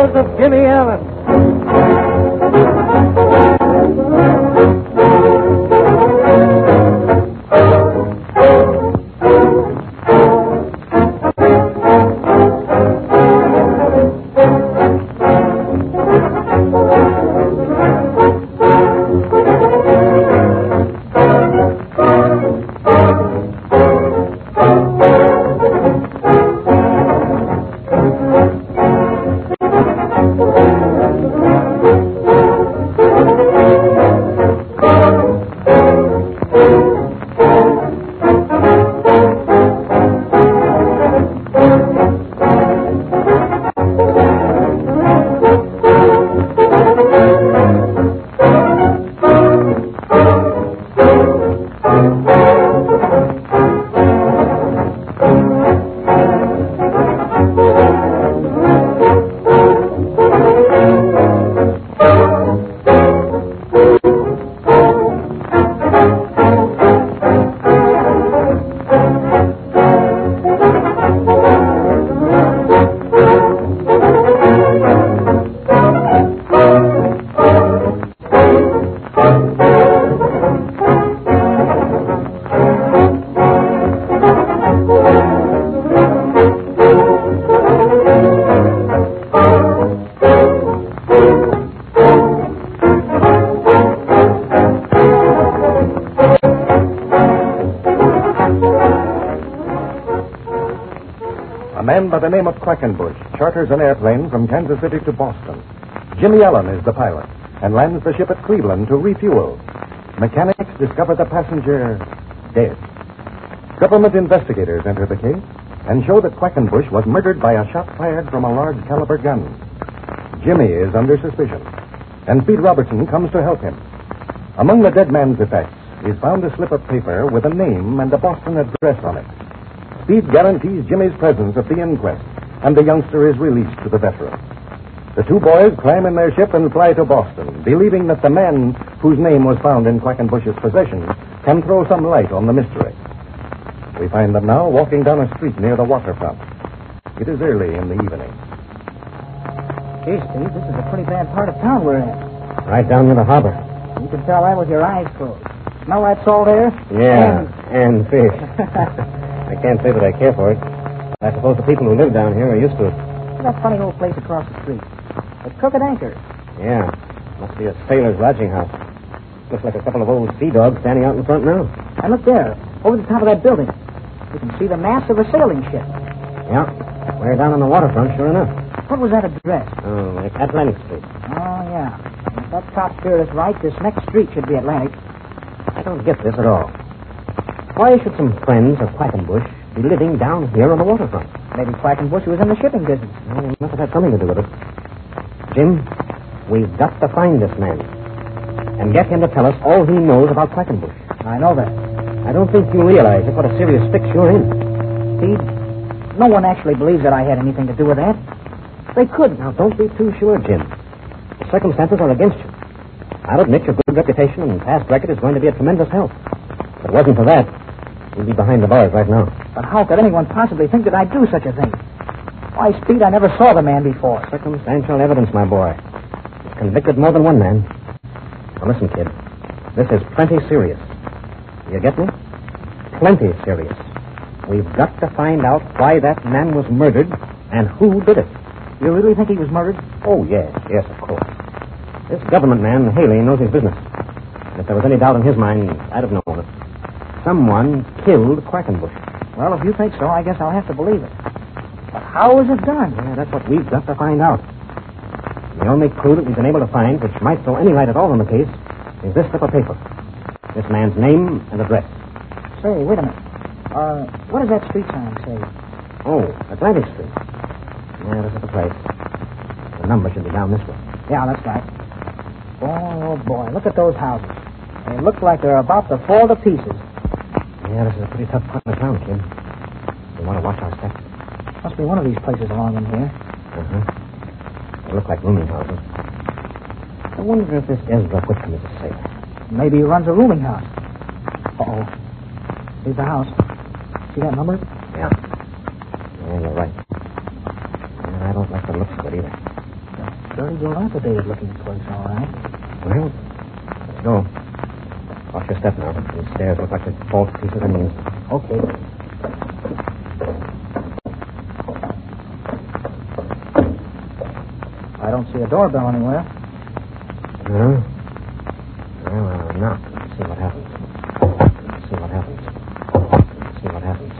Tales of Jimmy Allen. Man by the name of Quackenbush charters an airplane from Kansas City to Boston. Jimmy Allen is the pilot and lands the ship at Cleveland to refuel. Mechanics discover the passenger dead. Government investigators enter the case and show that Quackenbush was murdered by a shot fired from a large caliber gun. Jimmy is under suspicion, and Speed Robertson comes to help him. Among the dead man's effects is found a slip of paper with a name and a Boston address on it. Speed guarantees Jimmy's presence at the inquest, and the youngster is released to the veteran. The two boys climb in their ship and fly to Boston, believing that the man whose name was found in Quackenbush's possession can throw some light on the mystery. We find them now walking down a street near the waterfront. It is early in the evening. Gee, Steve, this is a pretty bad part of town we're in. Right down near the harbor. You can tell that with your eyes closed. Smell that salt air? Yeah, mm. and fish. I can't say that I care for it. I suppose the people who live down here are used to it. That funny old place across the street. The Crooked Anchor. Yeah. Must be a sailor's lodging house. Looks like a couple of old sea dogs standing out in front now. And look there, over the top of that building. You can see the mast of a sailing ship. Yeah. We're down on the waterfront, sure enough. What was that address? Oh, like Atlantic Street. Oh, yeah. If that top steer is right, this next street should be Atlantic. I don't get this at all. Why should some friends of Quackenbush be living down here on the waterfront? Maybe Quackenbush was in the shipping business. Well, it must have had something to do with it. Jim, we've got to find this man and get him to tell us all he knows about Quackenbush. I know that. I don't think you realize just what a serious fix you're in. Steve, no one actually believes that I had anything to do with that. They couldn't. Now, don't be too sure, Jim. The circumstances are against you. I'll admit your good reputation and past record is going to be a tremendous help. If it wasn't for that, you'd be behind the bars right now. But how could anyone possibly think that I'd do such a thing? Why, Speed, I never saw the man before. Circumstantial evidence, my boy. He's convicted more than one man. Now, listen, kid. This is plenty serious. You get me? Plenty serious. We've got to find out why that man was murdered and who did it. You really think he was murdered? Oh, yes, yes, of course. This government man, Haley, knows his business. If there was any doubt in his mind, I'd have known. Someone killed Quackenbush. Well, if you think so, I guess I'll have to believe it. But how was it done? Yeah, that's what we've got to find out. The only clue that we've been able to find, which might throw any light at all on the case, is this slip of paper. This man's name and address. Say, wait a minute. Uh, what does that street sign say? Oh, Atlantic Street. Yeah, this is the place. The number should be down this way. Yeah, that's right. Oh boy, look at those houses. They look like they're about to fall to pieces. Yeah, this is a pretty tough part of town, kid. We want to watch our steps. Must be one of these places along in here. Uh-huh. They look like rooming houses. I wonder if this Ezra Whitcomb is a sailor. Maybe he runs a rooming house. Uh-oh. Here's the house. See that number? Yeah. Yeah, you're right. Yeah, I don't like the looks of it either. dilapidated looking place, all right. Well, let's go. Watch your step now. These stairs look like they fall to pieces. I mean, Okay. I don't see a doorbell anywhere. no. Well, uh, knock. Let's see what happens. See what happens. See what happens.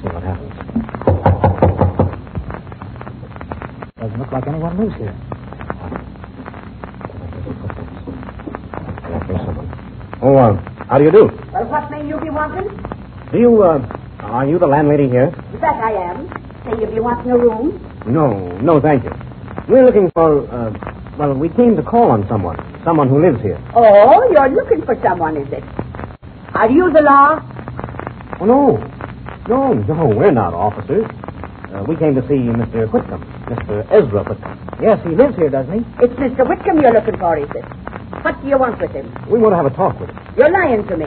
See what happens. Doesn't look like anyone lives here. Oh, uh, how do you do? Well, what may you be wanting? Do you, uh, are you the landlady here? That I am. Say you be wanting a room? No, no, thank you. We're looking for, uh, well, we came to call on someone. Someone who lives here. Oh, you're looking for someone, is it? Are you the law? Oh, no. No, no, we're not officers. Uh, we came to see Mr. Whitcomb, Mr. Ezra Whitcomb. Yes, he lives here, doesn't he? It's Mr. Whitcomb you're looking for, is it? What do you want with him? We want to have a talk with him. You're lying to me.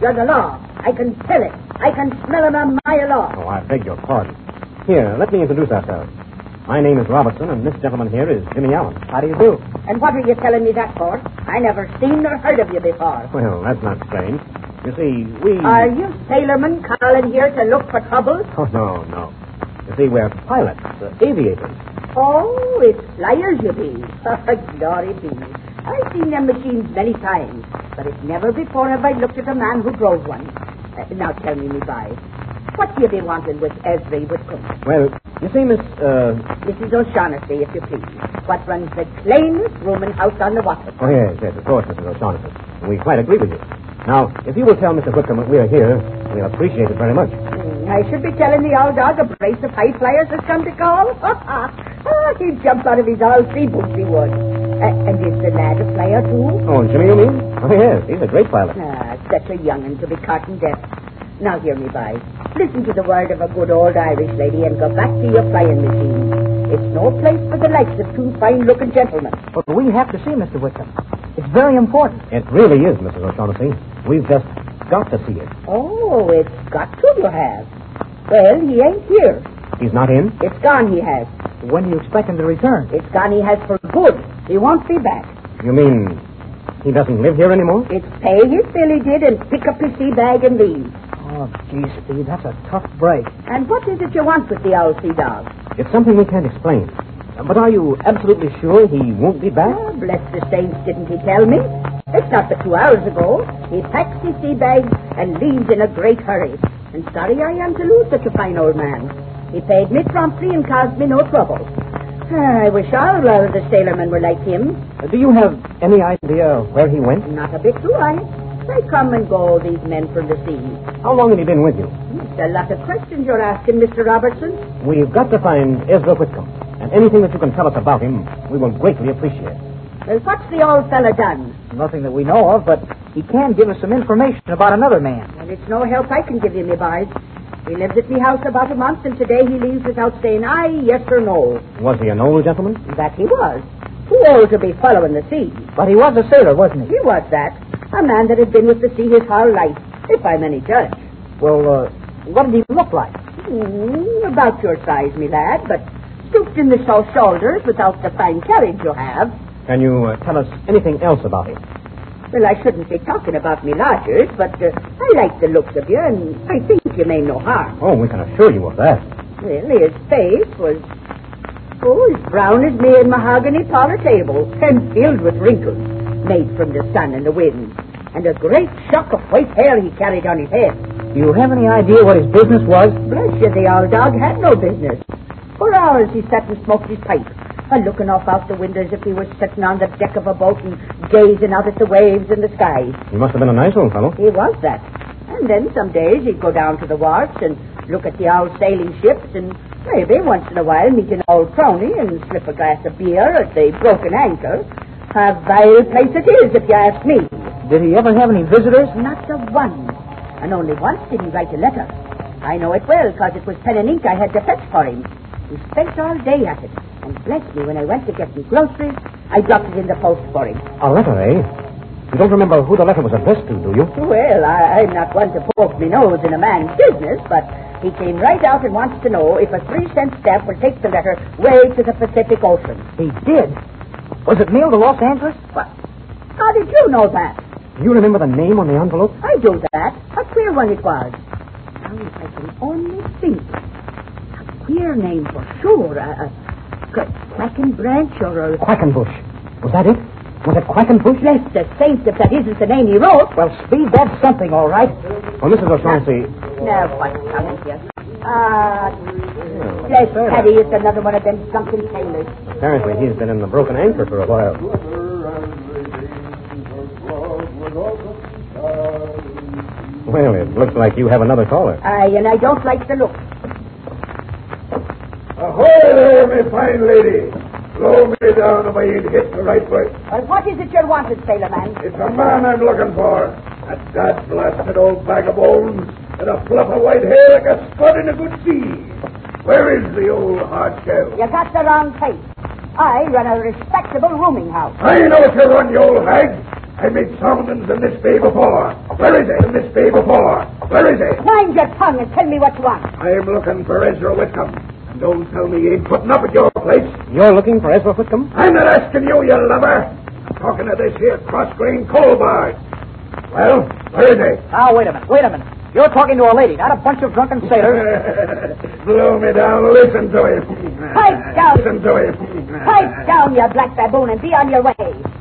You're the law. I can tell it. I can smell him a mile off. Oh, I beg your pardon. Here, let me introduce ourselves. My name is Robertson, and this gentleman here is Jimmy Allen. How do you do? And what are you telling me that for? I never seen nor heard of you before. Well, that's not strange. You see, we... Are you sailormen calling here to look for trouble? Oh, no, no. You see, we're pilots, uh, aviators. Oh, it's flyers you be. Glory be. I've seen them machines many times, but it's never before have I looked at a man who drove one. Uh, now tell me, me boy, what do you be wanting with Ezra Whitcomb? Well, you see, Miss, uh... Mrs. O'Shaughnessy, if you please. What runs the cleanest rooming house on the water. Oh, yes, yes, of course, Mrs. O'Shaughnessy. We quite agree with you. Now, if you will tell Mr. Whitcomb that we're here, we'll appreciate it very much. Hmm, I should be telling the old dog a brace of high flyers has come to call. oh, he'd jump out of his all three boots, he would. Uh, and is the lad a player, too? Oh, Jimmy, you mean? Oh, yes, he's a great pilot. Ah, such a young'un to be caught in death. Now hear me, boy. Listen to the word of a good old Irish lady and go back to your flying machine. It's no place for the likes of two fine-looking gentlemen. But we have to see Mr. Whitcomb. It's very important. It really is, Mrs. O'Shaughnessy. We've just got to see it. Oh, it's got to, you have. Well, he ain't here. He's not in? It's gone, he has. When do you expect him to return? It's gone, he has for good. He won't be back. You mean he doesn't live here anymore? It's pay his bill he did and pick up his sea bag and leave. Oh, gee, Steve, that's a tough break. And what is it you want with the old sea dog? It's something we can't explain. But are you absolutely sure he won't be back? Oh, bless the saints, didn't he tell me? It's not but two hours ago. He packs his sea bag and leaves in a great hurry. And sorry I am to lose such a fine old man. He paid me promptly and caused me no trouble. Ah, I wish all of the sailormen were like him. Do you have any idea where he went? Not a bit do I. They come and go, these men from the sea. How long had he been with you? It's a lot of questions you're asking, Mr. Robertson. We've got to find Ezra Whitcomb. And anything that you can tell us about him, we will greatly appreciate. Well, what's the old fella done? Nothing that we know of, but he can give us some information about another man. Well, it's no help I can give you, me boys. He lives at me house about a month, and today he leaves without saying aye, yes, or no. Was he an old gentleman? That he was. Too old to be following the sea. But he was a sailor, wasn't he? He was that. A man that had been with the sea his whole life, if I'm any judge. Well, uh, what did he look like? Hmm, about your size, me lad, but stooped in the short shoulders without the fine carriage you have. Can you uh, tell us anything else about him? Well, I shouldn't be talking about me lodgers, but uh, I like the looks of you, and I think you may no harm. Oh, we can assure you of that. Well, his face was, oh, as brown as me and mahogany parlor table, and filled with wrinkles, made from the sun and the wind, and a great shock of white hair he carried on his head. Do you have any idea what his business was? Bless you, the old dog had no business. For hours he sat and smoked his pipe, a looking off out the window as if he was sitting on the deck of a boat and gazing out at the waves and the sky. He must have been a nice old fellow. He was that. And then some days he'd go down to the wharfs and look at the old sailing ships and maybe once in a while meet an old crony and slip a glass of beer at the Broken Anchor. A vile place it is, if you ask me. Did he ever have any visitors? Not a one. And only once did he write a letter. I know it well, because it was pen and ink I had to fetch for him. He spent all day at it. And bless me, when I went to get me groceries, I dropped it in the post for him. A letter, eh? You don't remember who the letter was addressed to, do you? Well, I, I'm not one to poke my nose in a man's business, but he came right out and wants to know if a three cent stamp will take the letter way to the Pacific Ocean. He did. Was it mailed to Los Angeles? What? How did you know that? Do you remember the name on the envelope? I do that. A queer one it was. Now, if I can only think. A queer name for sure. A, a Quackenbranch or a... Quackenbush. Was that it? Was it Quackenbush? Bless the saints if that isn't the name he wrote. Well, Speed, that's something, all right. Well, Mrs. O'Shaughnessy, Now, what's coming here? Ah, bless Paddy, it's another one of them drunken sailors. apparently he's been in the broken anchor for a while. Well, it looks like you have another caller. Aye, and I don't like the look. Ahoy there, my fine lady. Blow me down if I ain't hit the right way. Well, what is it you're wanted, sailor man? It's a man I'm looking for. A dad blasted old bag of bones and a fluff of white hair like a spud in a good sea. Where is the old hard shell? You got the wrong place. I run a respectable rooming house. I know what you run, you old hag. I made soundings in this bay before. Where is it? In this bay before. Where is it? Mind your tongue and tell me what you want. I'm looking for Ezra Whitcomb. Don't tell me you ain't putting up at your place. You're looking for Ezra Whitcomb? I'm not asking you, you lover. I'm talking to this here cross-grain coal barge. Well, where is he? Ah, now, wait a minute, wait a minute. You're talking to a lady, not a bunch of drunken sailors. Blow me down. Listen to him. Pipe down. Listen to him. Pipe down, you black baboon, and be on your way.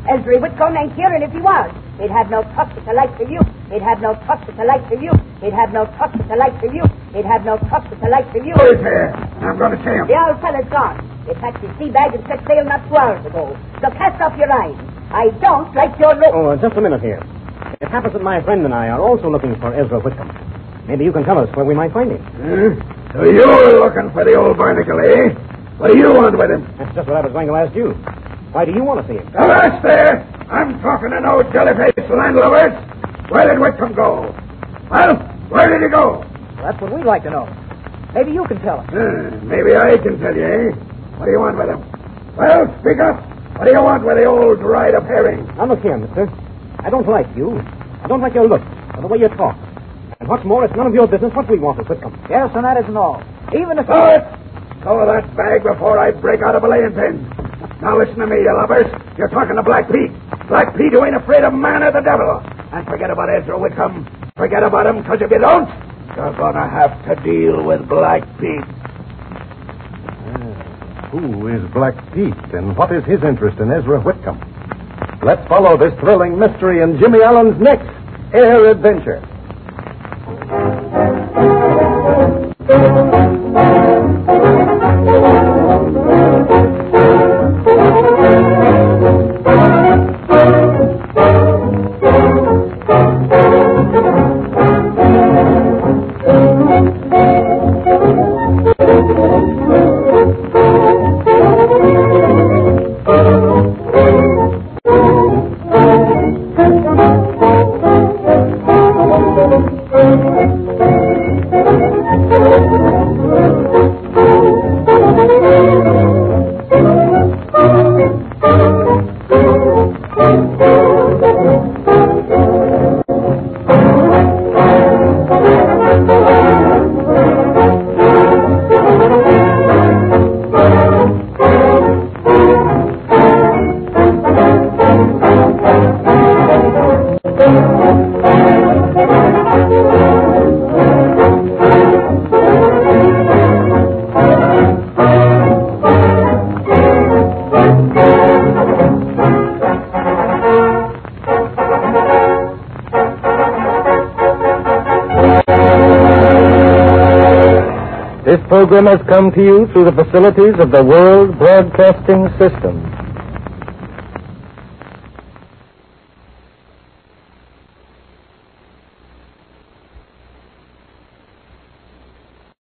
Ezra Whitcomb ain't here, and if he was, he'd have no touch to light for you. He'd have no touch to light for you. He'd have no touch to light for you. He'd have no touch to light for you. Who is there? I'm going to see him. The old fella's gone. They packed his sea bag and set sail not two hours ago. So cast off your eyes. I don't like your look. Oh, just a minute here. It happens that my friend and I are also looking for Ezra Whitcomb. Maybe you can tell us where we might find him. Huh? So you're looking for the old barnacle, eh? What do you want with him? That's just what I was going to ask you. Why do you want to see him? Avast there! I'm talking to no jelly-faced landlubbers. Where did Whitcomb go? Well, where did he go? That's what we'd like to know. Maybe you can tell us. Uh, maybe I can tell you, eh? What do you want with him? Well, speak up. What do you want with the old dried-up herring? Now, look here, mister. I don't like you. I don't like your look or the way you talk. And what's more, it's none of your business what we want with Whitcomb. Yes, and that isn't all. Even if... Throw it! Throw that bag before I break out a belaying pin. Now listen to me, you lovers. You're talking to Black Pete. Black Pete who ain't afraid of man or the devil. And forget about Ezra Whitcomb. Forget about him, because if you don't, you're gonna have to deal with Black Pete. Ah, who is Black Pete, and what is his interest in Ezra Whitcomb? Let's follow this thrilling mystery in Jimmy Allen's next Air Adventure. This program has come to you through the facilities of the World Broadcasting System.